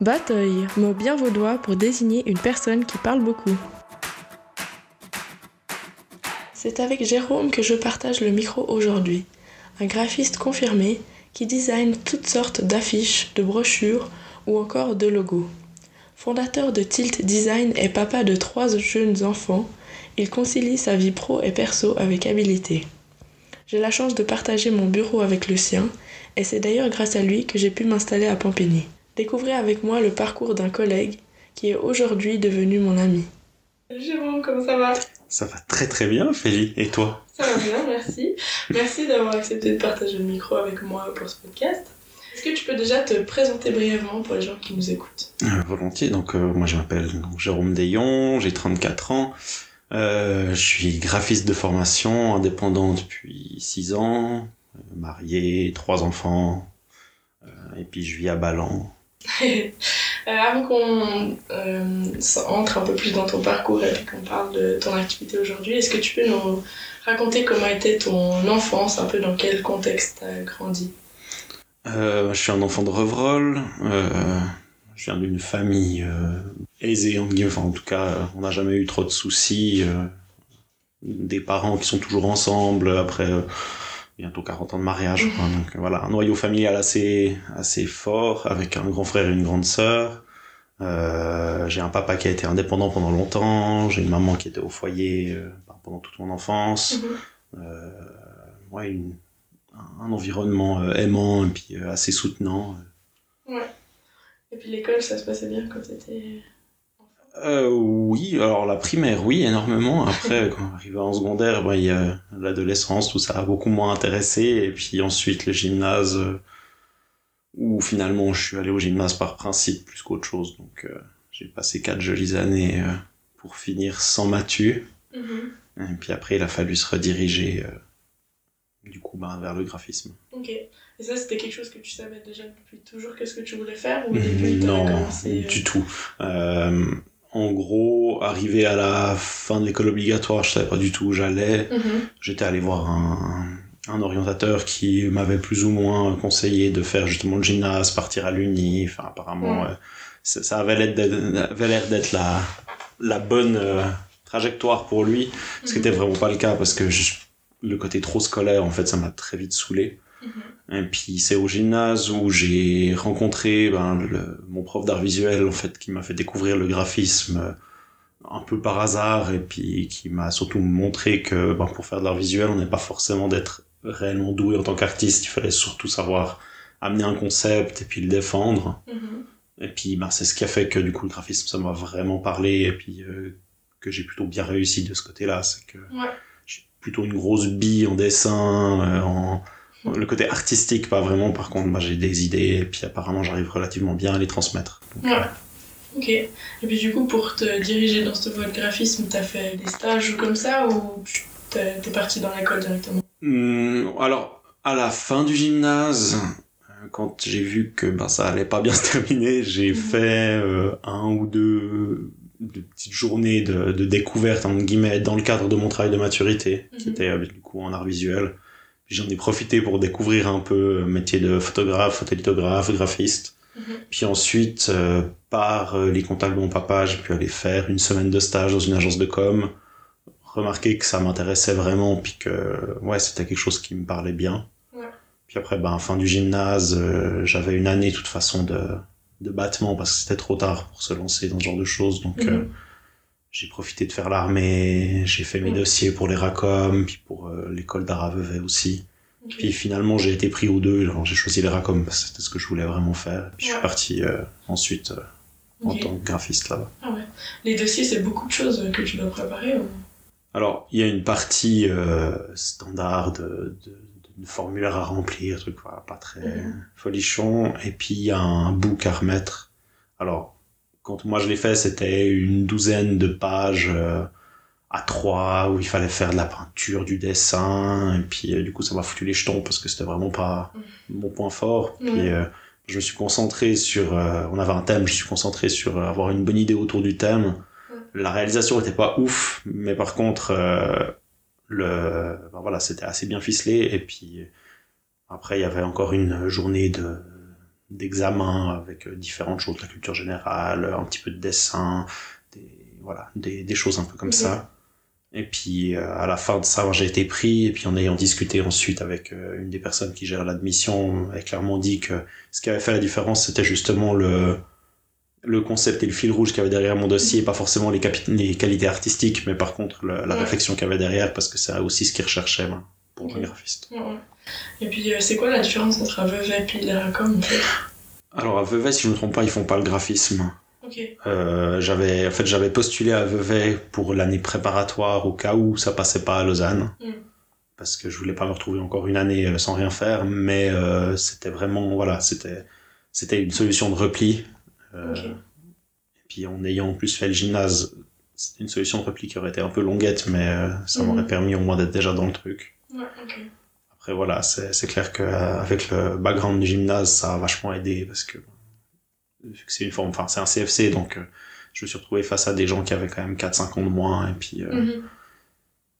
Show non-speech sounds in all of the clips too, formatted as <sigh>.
Batoy, mot bien vaudois pour désigner une personne qui parle beaucoup. C'est avec Jérôme que je partage le micro aujourd'hui, un graphiste confirmé qui design toutes sortes d'affiches, de brochures ou encore de logos. Fondateur de Tilt Design et papa de trois jeunes enfants, il concilie sa vie pro et perso avec habileté. J'ai la chance de partager mon bureau avec le sien, et c'est d'ailleurs grâce à lui que j'ai pu m'installer à Pampigny. Découvrez avec moi le parcours d'un collègue qui est aujourd'hui devenu mon ami. Jérôme, comment ça va? Ça va très très bien, Félie. Et toi? Ça va bien, merci. Merci d'avoir accepté de partager le micro avec moi pour ce podcast. Est-ce que tu peux déjà te présenter brièvement pour les gens qui nous écoutent? Euh, Volontiers. Donc, euh, moi, je m'appelle Jérôme Dayon, j'ai 34 ans. Euh, je suis graphiste de formation, indépendant depuis 6 ans, marié, trois enfants, et puis je vis à Ballan. Avant qu'on entre un peu plus dans ton parcours et qu'on parle de ton activité aujourd'hui, est-ce que tu peux nous raconter comment était ton enfance, un peu dans quel contexte tu as grandi? Euh, je suis un enfant de Revrol. Euh, je viens d'une famille euh, aisée, en, enfin, en tout cas, on n'a jamais eu trop de soucis. Euh, des parents qui sont toujours ensemble après bientôt 40 ans de mariage. Quoi. Donc voilà, un noyau familial assez, assez fort, avec un grand frère et une grande sœur. j'ai un papa qui a été indépendant pendant longtemps, j'ai une maman qui était au foyer pendant toute mon enfance. Mm ouais, une, un environnement euh, aimant et puis euh, assez soutenant. Euh. Ouais. Et puis l'école, ça se passait bien quand t'étais euh, oui, alors la primaire, oui, énormément. Après, <laughs> quand on arrivait en secondaire, bah, il y a l'adolescence, tout ça a beaucoup moins intéressé. Et puis ensuite, le gymnase, où finalement je suis allé au gymnase par principe plus qu'autre chose. Donc j'ai passé quatre jolies années pour finir sans Mathieu. Mm-hmm. Et puis après, il a fallu se rediriger du coup bah, vers le graphisme. Ok. Et ça, c'était quelque chose que tu savais déjà depuis toujours Qu'est-ce que tu voulais faire ou depuis Non, commencé... du tout. Euh, en gros, arrivé à la fin de l'école obligatoire, je savais pas du tout où j'allais. Mhm. J'étais allé voir un, un orientateur qui m'avait plus ou moins conseillé de faire justement le gymnase, partir à l'uni. Enfin, apparemment, euh, ça, avait l'air d'être la, la bonne euh, trajectoire pour lui, ce qui n'était mhm. vraiment pas le cas parce que je, le côté trop scolaire, en fait, ça m'a très vite saoulé. Mhm. Et puis c'est au gymnase où j'ai rencontré ben, mon prof d'art visuel, en fait, qui m'a fait découvrir le graphisme euh, un peu par hasard, et puis qui m'a surtout montré que ben, pour faire de l'art visuel, on n'est pas forcément d'être réellement doué en tant qu'artiste, il fallait surtout savoir amener un concept et puis le défendre. Mhm. Et puis ben, c'est ce qui a fait que du coup le graphisme, ça m'a vraiment parlé, et puis euh, que j'ai plutôt bien réussi de ce côté-là. C'est que... Ouais plutôt une grosse bille en dessin, euh, en le côté artistique pas vraiment. Par contre, bah, j'ai des idées et puis apparemment j'arrive relativement bien à les transmettre. ouais. Ok. Et puis du coup, pour te diriger dans cette voie de graphisme, t'as fait des stages ou comme ça ou t'es parti dans l'école directement? Mmh, Alors, à la fin du gymnase, euh, quand j'ai vu que bah, ça allait pas bien se <laughs> terminer, j'ai mmh. fait euh, un ou deux de petites journées de, de découverte entre guillemets dans le cadre de mon travail de maturité qui mhm. était euh, du coup en art visuel j'en ai profité pour découvrir un peu le métier de photographe photolithographe graphiste mhm. puis ensuite euh, par euh, les contacts de mon papa j'ai pu aller faire une semaine de stage dans une agence de com remarquer que ça m'intéressait vraiment puis que ouais c'était quelque chose qui me parlait bien puis après ben fin du gymnase j'avais une année de toute façon de de battement parce que c'était trop tard pour se lancer dans ce genre de choses. Donc, euh, mhm. J'ai profité de faire l'armée, j'ai fait mes dossiers pour les RACOM, puis pour euh, l'école Vevey aussi. Puis finalement, j'ai été pris aux deux. j'ai choisi les RACOM parce que c'était ce que je voulais vraiment faire. Puis je suis parti euh, ensuite en tant que graphiste là-bas. Ah ouais. Les dossiers, c'est beaucoup de choses que tu dois préparer Alors, il y a une partie standard de, de formulaire à remplir, truc pas très mhm. folichon. Et puis il y a un book à remettre. Alors, quand moi je l'ai fait, c'était une douzaine de pages euh, à trois où il fallait faire de la peinture, du dessin. Et puis euh, du coup, ça m'a foutu les jetons parce que c'était vraiment pas mhm. mon point fort. Puis euh, je me suis concentré sur, on avait un thème, je me suis concentré sur avoir une bonne idée autour du thème. La réalisation était pas ouf, mais par contre, le ben voilà c'était assez bien ficelé et puis après il y avait encore une journée de d'examens avec différentes choses, la culture générale, un petit peu de dessin, des, voilà, des, des choses un peu comme ça. Et puis à la fin de ça, j'ai été pris et puis en ayant discuté ensuite avec une des personnes qui gère l'admission, elle a clairement dit que ce qui avait fait la différence, c'était justement le le concept et le fil rouge qu'il y avait derrière mon dossier, pas forcément les, les qualités artistiques, mais par contre la réflexion qu'il y avait derrière, parce que c'est aussi ce qu'ils recherchaient ben, pour un graphiste. Et puis c'est quoi la différence entre Vevey et l'Eracom en fait? Alors à Vevey, si je ne me trompe pas, ils font pas le graphisme. Euh, j'avais en fait j'avais postulé à Vevey pour l'année préparatoire au cas où ça passait pas à Lausanne mm. parce que je voulais pas me retrouver encore une année euh, sans rien faire mais euh, c'était vraiment voilà c'était c'était une solution de repli et puis en ayant en plus fait le gymnase c'était une solution de repli qui aurait été un peu longuette mais ça m'aurait mm. permis au moins d'être déjà dans le truc ouais, après voilà c'est clair qu'avec le background du gymnase ça a vachement aidé parce que c'est une forme, enfin c'est un CFC, donc euh, je me suis retrouvé face à des gens qui avaient quand même 4-5 ans de moins et puis euh, mhm.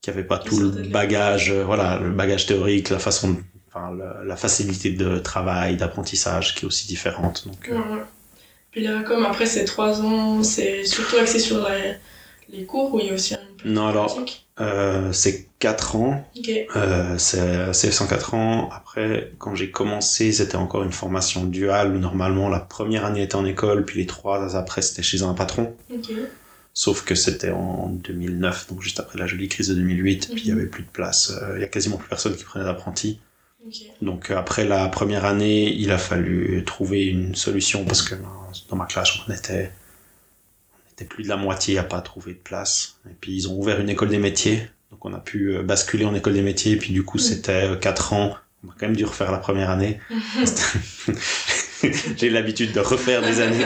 qui avaient pas tout le bagage, euh, voilà, le bagage théorique, la façon, enfin la, facilité de travail, d'apprentissage qui est aussi différente. Donc, Puis là, comme après ces 3 ans, c'est surtout axé sur les cours ou il y a aussi un non, alors, euh, c'est 4 ans. Euh, c'est CF1 4 ans. Après, quand j'ai commencé, c'était encore une formation duale où normalement la première année était en école, puis les trois après c'était chez un patron. Sauf que c'était en 2009, donc juste après la jolie crise de 2008, puis il y avait plus de place. Euh, il y a quasiment plus personne qui prenait d'apprenti. Donc après la première année, il a fallu trouver une solution parce que dans ma classe, on était plus de la moitié à pas trouver de place. Et puis ils ont ouvert une école des métiers, donc on a pu euh, basculer en école des métiers. Et puis du coup c'était 4 euh, ans. On a quand même dû refaire la première année. <laughs> J'ai l'habitude de refaire des années,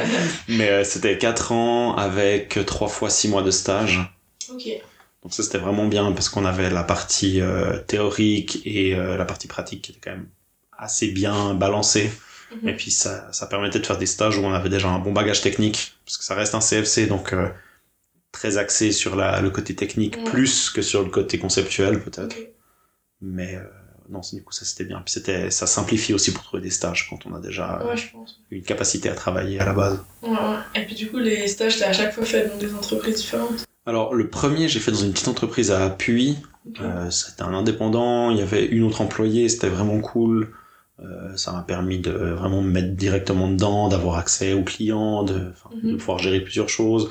mais euh, c'était 4 ans avec 3 fois 6 mois de stage. Donc ça c'était vraiment bien parce qu'on avait la partie théorique et la partie pratique qui était quand même assez bien balancée. Mhm. Et puis ça, ça permettait de faire des stages où on avait déjà un bon bagage technique, parce que ça reste un CFC, donc euh, très axé sur la, le côté technique plus que sur le côté conceptuel peut-être. Mais euh, non, du coup ça c'était bien. Puis c'était, ça simplifie aussi pour trouver des stages quand on a déjà une capacité à travailler à la base. Et puis du coup les stages, t'as à chaque fois fait dans des entreprises différentes? Alors le premier, j'ai fait dans une petite entreprise à Puy. Euh, c'était un indépendant, il y avait une autre employée, c'était vraiment cool. Euh, ça m'a permis de vraiment me mettre directement dedans, d'avoir accès aux clients, de, de mhm. pouvoir gérer plusieurs choses.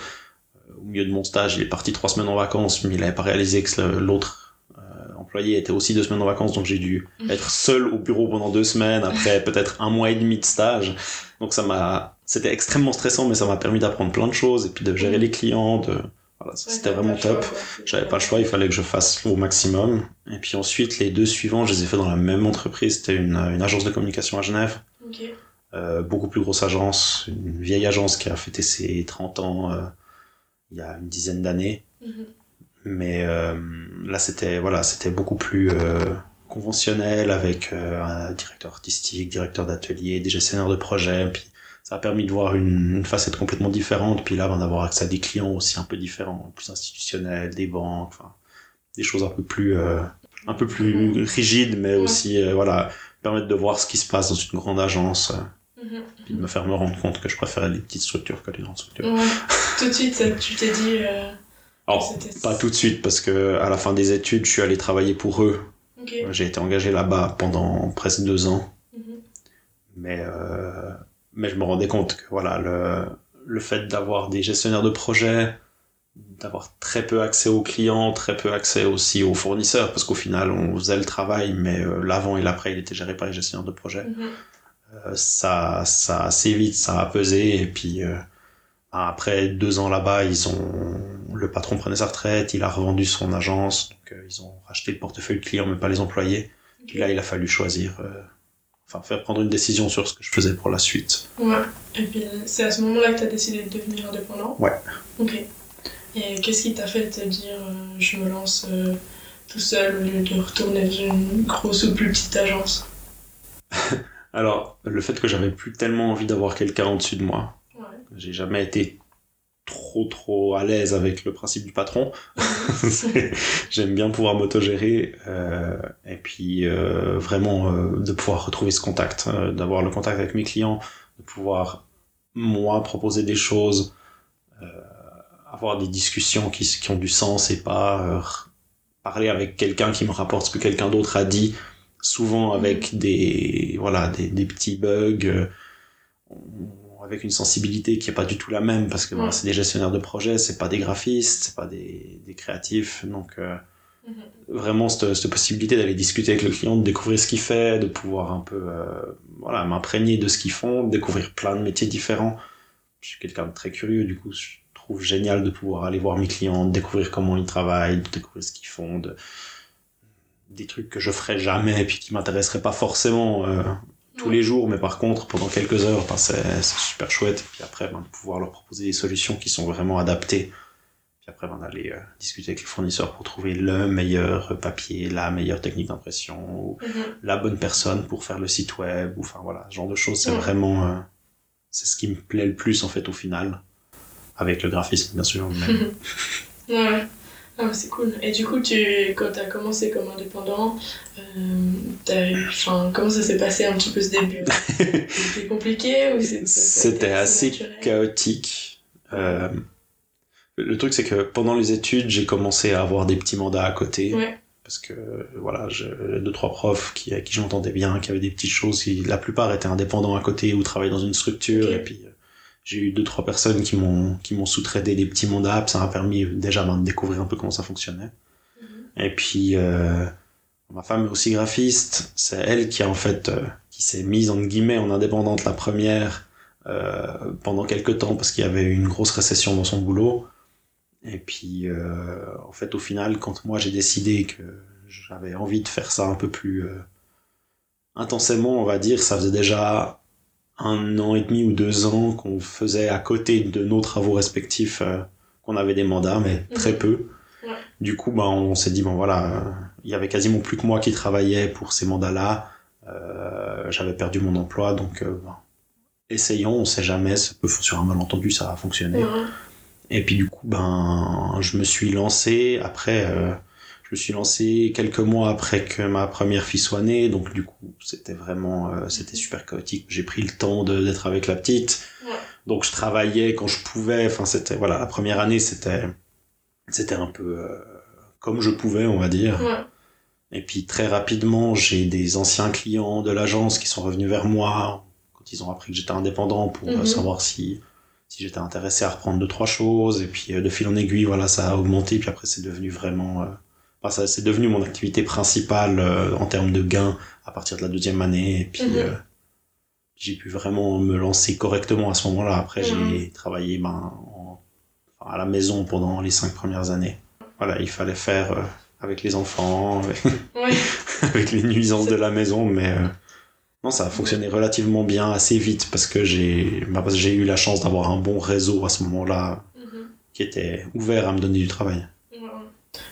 Euh, au milieu de mon stage, il est parti trois semaines en vacances, mais il n'avait pas réalisé que l'autre euh, employé était aussi deux semaines en vacances, donc j'ai dû mhm. être seul au bureau pendant deux semaines, après <laughs> peut-être un mois et demi de stage. Donc ça m'a, c'était extrêmement stressant, mais ça m'a permis d'apprendre plein de choses et puis de gérer mhm. les clients, de, c'était vraiment top. J'avais pas le choix, il fallait que je fasse au maximum. Et puis ensuite, les deux suivants, je les ai fait dans la même entreprise. C'était une, une agence de communication à Genève. Euh, beaucoup plus grosse agence, une vieille agence qui a fêté ses 30 ans euh, il y a une dizaine d'années. Mhm. Mais euh, là, c'était voilà, c'était beaucoup plus euh, conventionnel avec euh, un directeur artistique, directeur d'atelier, des gestionnaires de projet. Puis ça a permis de voir une, facette complètement différente, puis là, ben, d'avoir accès à des clients aussi un peu différents, plus institutionnels, des banques, enfin, des choses un peu plus, euh, un peu plus rigides, mais aussi, euh, voilà, permettre de voir ce qui se passe dans une grande agence, euh, mhm. puis de me faire me rendre compte que je préférais les petites structures que les grandes structures. Tout de suite, tu t'es dit. Alors, pas tout de suite, parce que à la fin des études, je suis allé travailler pour eux. J'ai été engagé là-bas pendant presque deux ans. Mhm. Mais mais je me rendais compte que voilà le, le fait d'avoir des gestionnaires de projet d'avoir très peu accès aux clients très peu accès aussi aux fournisseurs parce qu'au final on faisait le travail mais euh, l'avant et l'après il était géré par les gestionnaires de projet. Mhm. euh, ça ça assez vite ça a pesé et puis euh, après deux ans là-bas ils ont le patron prenait sa retraite il a revendu son agence donc ils ont racheté le portefeuille de clients mais pas les employés. Et là il a fallu choisir enfin faire prendre une décision sur ce que je faisais pour la suite. Ouais. Et puis c'est à ce moment-là que tu as décidé de devenir indépendant? Ouais. Ok. Et qu'est-ce qui t'a fait te dire euh, je me lance euh, tout seul au lieu de retourner dans une grosse ou plus petite agence? <laughs> Alors, le fait que j'avais plus tellement envie d'avoir quelqu'un au-dessus de moi. Ouais. J'ai jamais été trop trop à l'aise avec le principe du patron. <laughs> <laughs> J'aime bien pouvoir m'autogérer euh, et puis euh, vraiment euh, de pouvoir retrouver ce contact, d'avoir le contact avec mes clients, de pouvoir moi proposer des choses, avoir des discussions qui, qui ont du sens et pas parler avec quelqu'un qui me rapporte ce que quelqu'un d'autre a dit, souvent avec des voilà des, des petits bugs, avec une sensibilité qui est pas du tout la même parce que Ouais. c'est des gestionnaires de projet, c'est pas des graphistes, c'est pas des, des créatifs, donc euh, Mhm. vraiment cette, cette possibilité d'aller discuter avec le client, de découvrir ce qu'il fait, de pouvoir un peu euh, voilà m'imprégner de ce qu'ils font, découvrir plein de métiers différents. Je suis quelqu'un de très curieux, du coup je trouve génial de pouvoir aller voir mes clients, de découvrir comment ils travaillent, de découvrir ce qu'ils font, de des trucs que je ferais jamais et puis qui m'intéresseraient pas forcément euh, tous les jours, mais par contre pendant quelques heures, ben, c'est super chouette. Et puis après, ben, de pouvoir leur proposer des solutions qui sont vraiment adaptées. Puis après, ben, d'aller euh, discuter avec les fournisseurs pour trouver le meilleur papier, la meilleure technique d'impression, ou Mhm. la bonne personne pour faire le site web, ou enfin voilà, ce genre de choses. C'est Ouais. vraiment, euh, c'est ce qui me plaît le plus en fait au final, avec le graphisme bien sûr. Mais... <laughs> <laughs> Ah, c'est cool. Et du coup, tu, quand tu as commencé comme indépendant, euh, enfin, comment ça s'est passé un petit peu ce début? <laughs> C'était compliqué ou C'était assez naturel? chaotique. Euh, le truc, c'est que pendant les études, j'ai commencé à avoir des petits mandats à côté. Ouais. Parce que, voilà, j'ai deux, trois profs qui, à qui je m'entendais bien, qui avaient des petites choses, qui, la plupart étaient indépendants à côté ou travaillaient dans une structure. Ok. Et puis, euh, j'ai eu deux, trois personnes qui m'ont, qui m'ont sous-traité des petits mandats. Ça m'a permis déjà ben, de découvrir un peu comment ça fonctionnait. Mhm. Et puis, euh, ma femme est aussi graphiste. C'est elle qui a en fait, euh, qui s'est mise en guillemets en indépendante la première euh, pendant quelques temps parce qu'il y avait eu une grosse récession dans son boulot. Et puis, euh, en fait, au final, quand moi j'ai décidé que j'avais envie de faire ça un peu plus euh, intensément, on va dire, ça faisait déjà un an et demi ou deux ans qu'on faisait à côté de nos travaux respectifs, euh, qu'on avait des mandats, mais très Mhm. peu. Ouais. Du coup, bah, on s'est dit, bon voilà, il y avait quasiment plus que moi qui travaillais pour ces mandats-là. Euh, J'avais perdu mon emploi, donc euh, bah, essayons, on sait jamais, ça peut, sur un malentendu, ça va fonctionner. Et puis du coup, ben, je me suis lancé après. Je me suis lancé quelques mois après que ma première fille soit née, donc du coup, c'était vraiment, euh, c'était super chaotique. J'ai pris le temps d'être avec la petite, Ouais. donc je travaillais quand je pouvais. Enfin, c'était voilà, la première année, c'était, c'était un peu euh, comme je pouvais, on va dire. Ouais. Et puis très rapidement, j'ai des anciens clients de l'agence qui sont revenus vers moi quand ils ont appris que j'étais indépendant pour euh, Mhm. savoir si si j'étais intéressé à reprendre deux trois choses. Et puis de fil en aiguille, voilà, ça a augmenté. Puis après, c'est devenu vraiment, enfin, ça c'est devenu mon activité principale euh, en termes de gains à partir de la deuxième année. Et puis Mhm. euh, j'ai pu vraiment me lancer correctement à ce moment-là. Après, Mhm. j'ai travaillé ben, en- à la maison pendant les cinq premières années. Voilà, il fallait faire euh, avec les enfants, <laughs> avec, Ouais. <laughs> avec les nuisances de la maison, mais non, ça a fonctionné relativement bien, assez vite, parce que j'ai bah, eu la chance d'avoir un bon réseau à ce moment-là, Mhm. qui était ouvert à me donner du travail.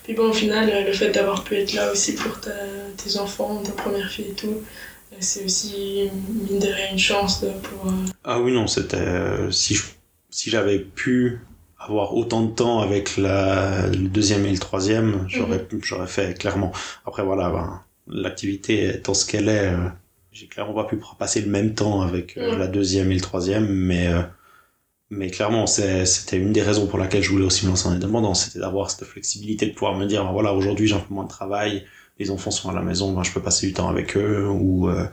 Puis bon, au final, euh, le fait d'avoir pu être là aussi pour ta- tes enfants, ta première fille et tout, euh, c'est aussi, mine de rien, une chance de pouvoir... Ah oui, non, c'était... euh, si je- si j'avais pu avoir autant de temps avec la, le deuxième et le troisième, j'aurais j'aurais fait, clairement. Après, voilà, ben, l'activité étant ce qu'elle est, euh, j'ai clairement pas pu passer le même temps avec euh, Ouais. la deuxième et le troisième, mais... mais clairement, c'était une des raisons pour laquelle je voulais aussi me lancer en indépendant, c'était d'avoir cette flexibilité de pouvoir me dire, ben voilà, aujourd'hui j'ai un peu moins de travail, les enfants sont à la maison, ben je peux passer du temps avec eux, ou euh,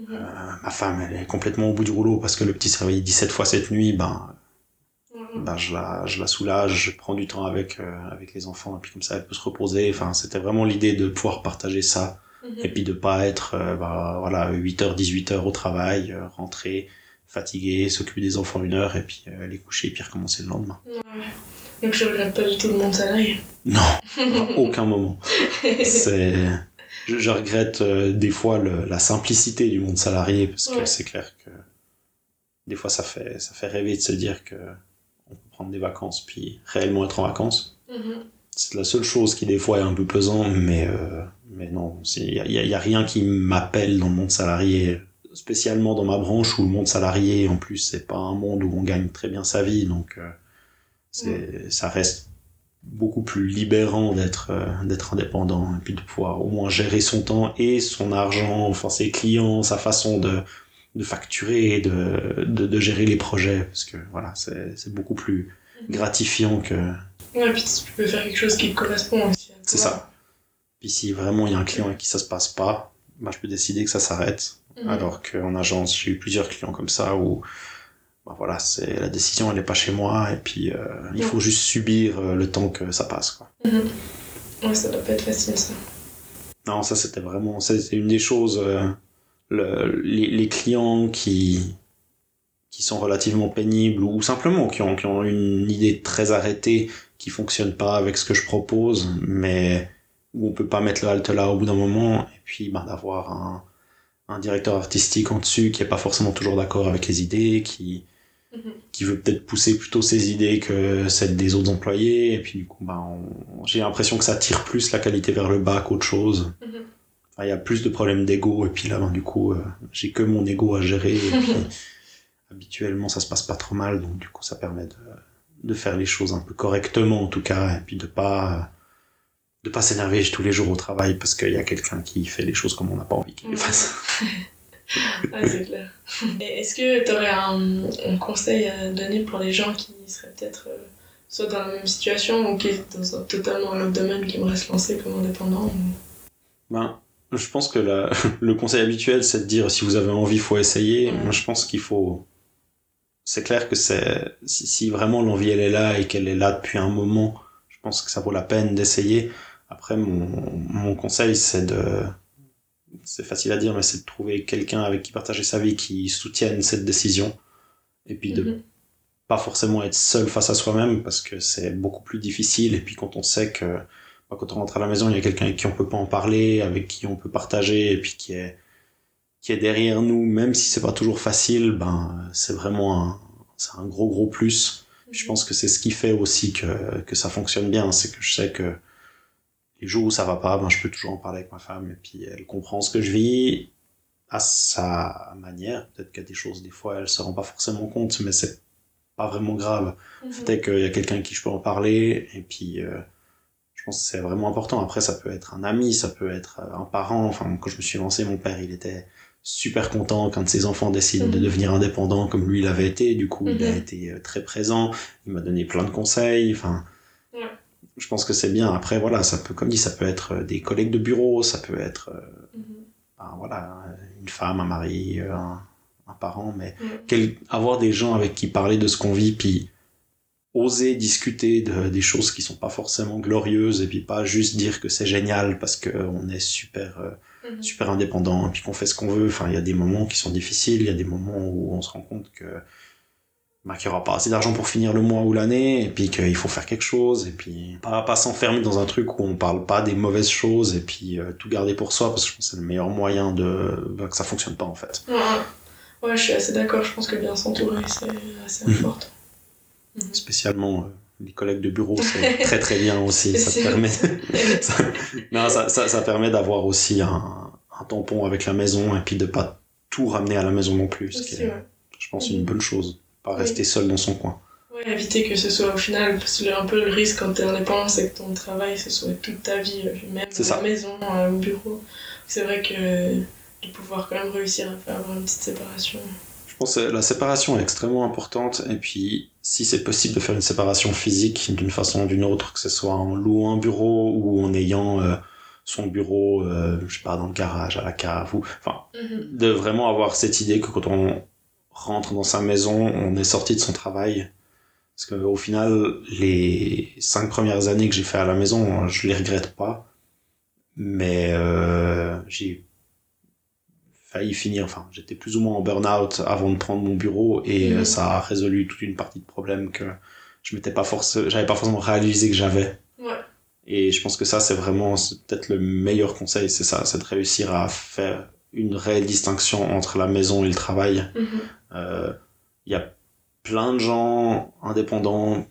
Mhm. euh, ma femme elle est complètement au bout du rouleau parce que le petit s'est réveillé 17 fois cette nuit, ben, Ouais. ben je, la, je la soulage, je prends du temps avec, euh, avec les enfants, et puis comme ça elle peut se reposer, enfin c'était vraiment l'idée de pouvoir partager ça, Mhm. et puis de pas être, ben, voilà, 8h, 18h au travail, rentrer, fatigué, s'occuper des enfants une heure, et puis euh, aller coucher, et puis recommencer le lendemain. Ouais. Donc je regrette pas du tout le monde salarié. Non, <laughs> à aucun moment. C'est, je, je regrette euh, des fois le- la simplicité du monde salarié parce que Ouais. c'est clair que des fois ça fait ça fait rêver de se dire que on peut prendre des vacances puis réellement être en vacances. Mhm. C'est la seule chose qui des fois est un peu pesant, mais euh, mais non, il y a, y a- y a rien qui m'appelle dans le monde salarié, spécialement dans ma branche où le monde salarié en plus c'est pas un monde où on gagne très bien sa vie, donc euh, c'est ça reste beaucoup plus libérant d'être euh, d'être indépendant et puis de pouvoir au moins gérer son temps et son argent, enfin ses clients, sa façon de de facturer, de, de, de, gérer les projets, parce que voilà, c'est beaucoup plus gratifiant que... Ouais, puis tu peux faire quelque chose qui te correspond aussi. C'est ça. Puis si vraiment il y a un client avec qui ça se passe pas, bah, je peux décider que ça s'arrête. Mhm. Alors qu'en agence, j'ai eu plusieurs clients comme ça où bah, voilà, c'est la décision, elle n'est pas chez moi, et puis euh, il faut juste subir euh, le temps que ça passe. Quoi. Ouais, ça doit pas être facile ça. Non, ça c'était vraiment, c'est une des choses, euh, le, les, les, clients qui, qui sont relativement pénibles ou simplement qui ont, qui ont une idée très arrêtée, qui fonctionne pas avec ce que je propose, mais où on peut pas mettre le halte là au bout d'un moment, et puis bah, d'avoir un, un directeur artistique en dessus qui est pas forcément toujours d'accord avec les idées, qui, Mhm. qui veut peut-être pousser plutôt ses idées que celles des autres employés. Et puis du coup, bah, j'ai l'impression que ça tire plus la qualité vers le bas qu'autre chose. Mhm. Il y a plus de problèmes d'ego. Et puis là, ben, du coup, euh, j'ai que mon ego à gérer. Et puis, <laughs> habituellement, ça se passe pas trop mal. Donc du coup, ça permet de, de faire les choses un peu correctement en tout cas. Et puis de pas de pas s'énerver tous les jours au travail parce qu'il y a quelqu'un qui fait les choses comme on n'a pas envie qu'il les fasse. <laughs> ah, c'est clair. Est-ce que tu aurais un, conseil à donner pour les gens qui seraient peut-être euh, soit dans la même situation ou qui est dans un totalement un autre domaine, qui aimeraient se lancer comme indépendant ben, Je pense que la, <laughs> le conseil habituel, c'est de dire si vous avez envie, il faut essayer. Moi, je pense qu'il faut. C'est clair que c'est si, si vraiment l'envie elle est là et qu'elle est là depuis un moment, je pense que ça vaut la peine d'essayer. Après, mon, mon conseil, c'est de c'est facile à dire, mais c'est de trouver quelqu'un avec qui partager sa vie qui soutienne cette décision. Et puis de mhm. pas forcément être seul face à soi-même parce que c'est beaucoup plus difficile. Et puis quand on sait que bah, quand on rentre à la maison, il y a quelqu'un avec qui on peut pas en parler, avec qui on peut partager et puis qui est qui est derrière nous, même si c'est pas toujours facile, ben c'est vraiment un, c'est un gros gros plus. Je mhm. pense que c'est ce qui fait aussi que que ça fonctionne bien, c'est que je sais que les jours où ça va pas, ben, je peux toujours en parler avec ma femme et puis elle comprend ce que je vis à sa manière. Peut-être qu'il y a des choses, des fois, elle se rend pas forcément compte, mais c'est pas vraiment grave. Mm -hmm. qu'il y a quelqu'un qui je peux en parler et puis euh, je pense que c'est vraiment important. Après, ça peut être un ami, ça peut être euh, un parent. Enfin, quand je me suis lancé, mon père, il était super content quand ses enfants décident de mhm. devenir indépendants comme lui l'avait été. Du coup, il a mhm. été euh, très présent. Il m'a donné plein de conseils. Enfin, je pense que c'est bien. Après, voilà, ça peut, comme dit, ça peut être euh, des collègues de bureau, ça peut être, euh, mm-hmm. voilà, une femme, un mari, euh, un, un parent, mais quel, avoir des gens avec qui parler de ce qu'on vit, puis oser discuter de, des choses qui sont pas forcément glorieuses, et puis pas juste dire que c'est génial parce que on est super, mm-hmm. super indépendant, et puis qu'on fait ce qu'on veut. Enfin, il y a des moments qui sont difficiles, il y a des moments où on se rend compte que bah, qu'il n'y aura pas assez d'argent pour finir le mois ou l'année, et puis qu'il faut faire quelque chose, et puis pas, pas s'enfermer dans un truc où on parle pas des mauvaises choses, et puis euh, tout garder pour soi, parce que je pense que c'est le meilleur moyen de bah, que ça fonctionne pas en fait. Ouais, ouais je suis assez d'accord, je pense que bien s'entourer, c'est assez mhm. important. Mhm. Spécialement euh, les collègues de bureau, c'est <laughs> très très bien aussi, ça te permet... <laughs> ça... Non, ça, ça, ça permet d'avoir aussi un, un tampon avec la maison, et puis de pas tout ramener à la maison non plus, ce qui est, je pense, une bonne chose pas rester seul dans son coin. Ouais, éviter que ce soit au final, parce que un peu le risque quand t'es indépendant, c'est que ton travail, ce soit toute ta vie, euh, même à la maison, euh, au bureau. C'est vrai que de pouvoir quand même réussir à faire avoir une petite séparation. Je pense que la séparation est extrêmement importante, et puis si c'est possible de faire une séparation physique d'une façon ou d'une autre, que ce soit en louant un bureau ou en ayant euh, son bureau, je sais pas, dans le garage, à la cave, ou enfin, mm-hmm. de vraiment avoir cette idée que quand on rentre dans sa maison, on est sorti de son travail. Parce que au final, les cinq premières années que j'ai fait à la maison, je les regrette pas. Mais euh, j'ai failli finir, enfin, j'étais plus ou moins en burn-out avant de prendre mon bureau et mhm. ça a résolu toute une partie de problèmes que je m'étais pas forcé, j'avais pas forcément réalisé que j'avais. Ouais. Et je pense que ça, c'est vraiment, peut-être le meilleur conseil, c'est ça, c'est de réussir à faire une réelle distinction entre la maison et le travail. Il mhm. euh, y a plein de gens indépendants,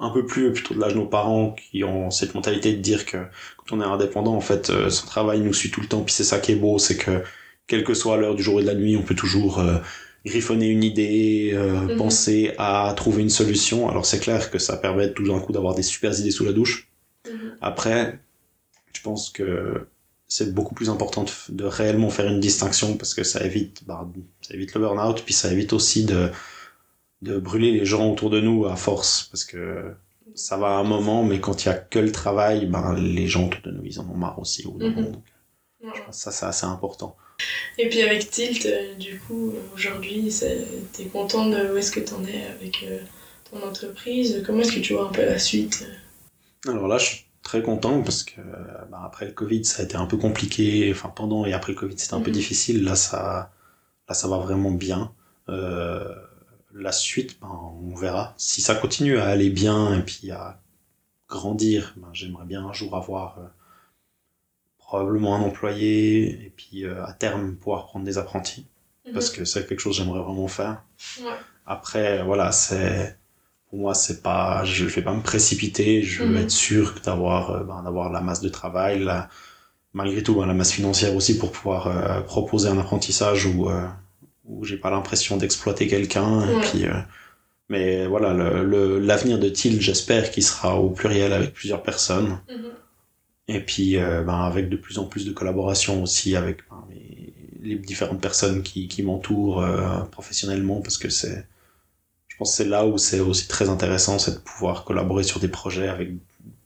un peu plus plutôt de l'âge de nos parents, qui ont cette mentalité de dire que quand on est indépendant, en fait, euh, son travail nous suit tout le temps. Puis c'est ça qui est beau, c'est que quelle que soit l'heure du jour et de la nuit, on peut toujours euh, griffonner une idée, mhm. penser à trouver une solution. Alors c'est clair que ça permet tout d'un coup d'avoir des super idées sous la douche. Mhm. Après, je pense que c'est beaucoup plus important de, réellement faire une distinction parce que ça évite, bah, ça évite le burn-out, puis ça évite aussi de, de brûler les gens autour de nous à force parce que ça va à un moment, mais quand il y a que le travail, ben, les gens autour de nous, ils en ont marre aussi. Au mm ça, c'est assez important. Et puis avec Tilt, euh, du coup, aujourd'hui, t'es content de où est-ce que t'en es avec euh, ton entreprise? Comment est-ce que tu vois un peu la suite? Alors là, je suis très content parce que bah, après le Covid, ça a été un peu compliqué. Enfin, pendant et après le Covid, c'était un peu mhm. difficile. Là, ça, là, ça va vraiment bien. Euh, la suite, ben, on verra. Si ça continue à aller bien et puis à grandir, ben, j'aimerais bien un jour avoir probablement un employé et puis euh, à terme pouvoir prendre des apprentis mhm. parce que c'est quelque chose que j'aimerais vraiment faire. Après voilà, c'est pour moi c'est pas je vais pas me précipiter, je veux mhm. être sûr d'avoir euh, ben, d'avoir la masse de travail, la, malgré tout ben, la masse financière aussi pour pouvoir euh, proposer un apprentissage où où j'ai pas l'impression d'exploiter quelqu'un et puis mais voilà le l'avenir de Thiel j'espère qu'il sera au pluriel avec plusieurs personnes. Mhm. Et puis, euh, ben, avec de plus en plus de collaboration aussi avec ben, les, différentes personnes qui, qui m'entourent euh, professionnellement, parce que c'est, pense, que c'est là où c'est aussi très intéressant, c'est de pouvoir collaborer sur des projets avec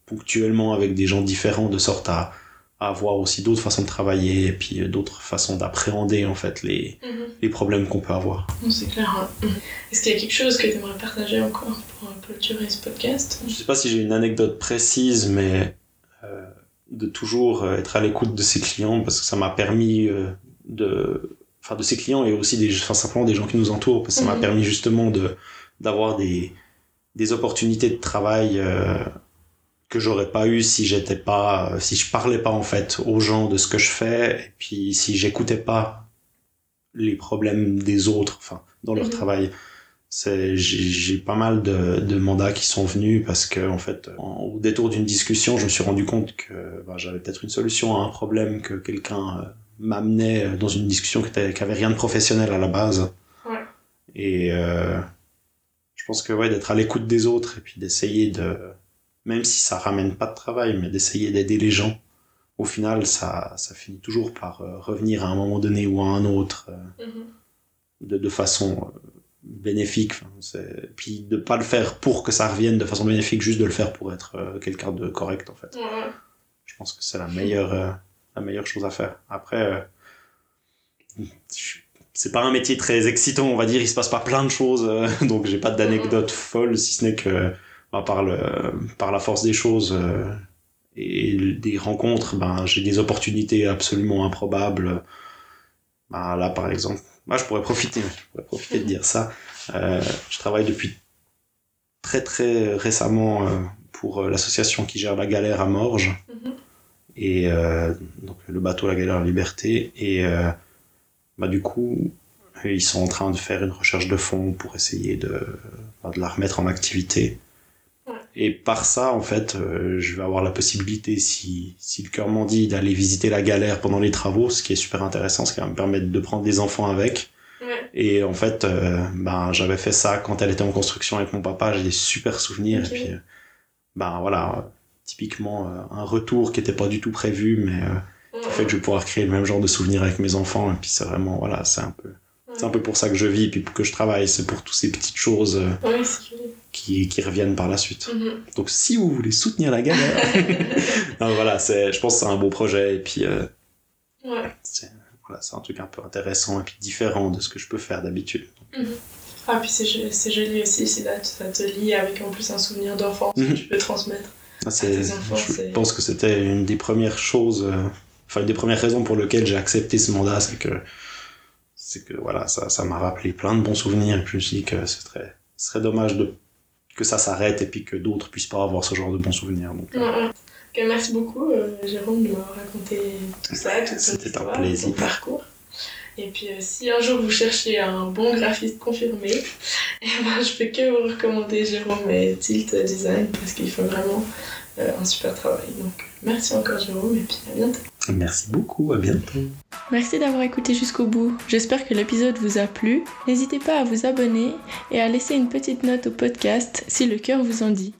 ponctuellement avec des gens différents, de sorte à, à avoir aussi d'autres façons de travailler et puis euh, d'autres façons d'appréhender en fait les, mhm. les problèmes qu'on peut avoir. C'est clair. Mhm. Est-ce qu'il y a quelque chose que tu aimerais partager encore pour clôturer ce podcast? Je sais pas si j'ai une anecdote précise, mais de toujours euh, être à l'écoute de ses clients parce que ça m'a permis euh, de enfin de ses clients et aussi des enfin, simplement des gens qui nous entourent parce que ça m'a mhm. permis justement de d'avoir des des opportunités de travail euh, que j'aurais pas eu si j'étais pas si je parlais pas en fait aux gens de ce que je fais et puis si j'écoutais pas les problèmes des autres enfin dans leur mhm. travail j'ai pas mal de, de, mandats qui sont venus parce que en fait au détour d'une discussion je me suis rendu compte que bah, j'avais peut-être une solution à un problème que quelqu'un euh, m'amenait dans une discussion qui, avait rien de professionnel à la base ouais. et euh, je pense que ouais d'être à l'écoute des autres et puis d'essayer de même si ça ramène pas de travail mais d'essayer d'aider les gens au final ça ça finit toujours par euh, revenir à un moment donné ou à un autre euh, mm-hmm. de, de façon bénéfique. Puis de pas le faire pour que ça revienne de façon bénéfique, juste de le faire pour être euh, quelqu'un de correct en fait. Je pense que c'est la meilleure, euh, la meilleure chose à faire. Après, euh, c'est pas un métier très excitant, on va dire. Il se passe pas plein de choses, <laughs> donc j'ai pas d'anecdote folle, si ce n'est que bah, par le, par la force des choses et des rencontres, ben j'ai des opportunités absolument improbables. Bah, là, par exemple, moi, je pourrais profiter, je pourrais profiter de dire ça. Euh, je travaille depuis très très récemment euh, pour euh, l'association qui gère la galère à Morges. Mhm. Et euh, donc le bateau La Galère Liberté. Et euh, bah, du coup, ils sont en train de faire une recherche de fonds pour essayer de, bah, de la remettre en activité. Et par ça, en fait, euh, je vais avoir la possibilité, si, si le cœur m'en dit, d'aller visiter la galère pendant les travaux, ce qui est super intéressant, ce qui va me permettre de prendre des enfants avec. Ouais. Et en fait, euh, ben, j'avais fait ça quand elle était en construction avec mon papa, j'ai des super souvenirs. Et puis, ben voilà, typiquement un retour qui était pas du tout prévu, mais fait que je vais pouvoir créer le même genre de souvenirs avec mes enfants. Et puis c'est vraiment, voilà, c'est un peu, c'est un peu pour ça que je vis, puis que je travaille, c'est pour toutes ces petites choses. Ouais, qui, qui reviennent par la suite. Mhm. Donc si vous voulez soutenir la galère, <laughs> voilà, c'est, je pense que c'est un beau projet et puis euh, ouais. c'est, voilà, c'est un truc un peu intéressant et puis différent de ce que je peux faire d'habitude. Mhm. Ah puis c'est, joli aussi, c'est là ça te lie avec en plus un souvenir d'enfance que mhm. tu peux transmettre. Ah, je pense que c'était une des premières choses, euh, enfin une des premières raisons pour lesquelles j'ai accepté ce mandat, c'est que c'est que voilà, ça, ça m'a rappelé plein de bons souvenirs et puis aussi que ce serait, ce serait dommage de que ça s'arrête et puis que d'autres puissent pas avoir ce genre de bons souvenirs. Donc, euh. merci beaucoup, euh, Jérôme, de me raconter tout ça, tout C'était un plaisir. Ton parcours. Et puis, euh, si un jour vous cherchez un bon graphiste confirmé, <laughs> eh ben, je peux que vous recommander Jérôme et Tilt Design parce qu'il font vraiment un super travail. Donc, merci encore, Jérôme, et puis à bientôt. Merci beaucoup, à bientôt. Merci d'avoir écouté jusqu'au bout. J'espère que l'épisode vous a plu. N'hésitez pas à vous abonner et à laisser une petite note au podcast si le cœur vous en dit.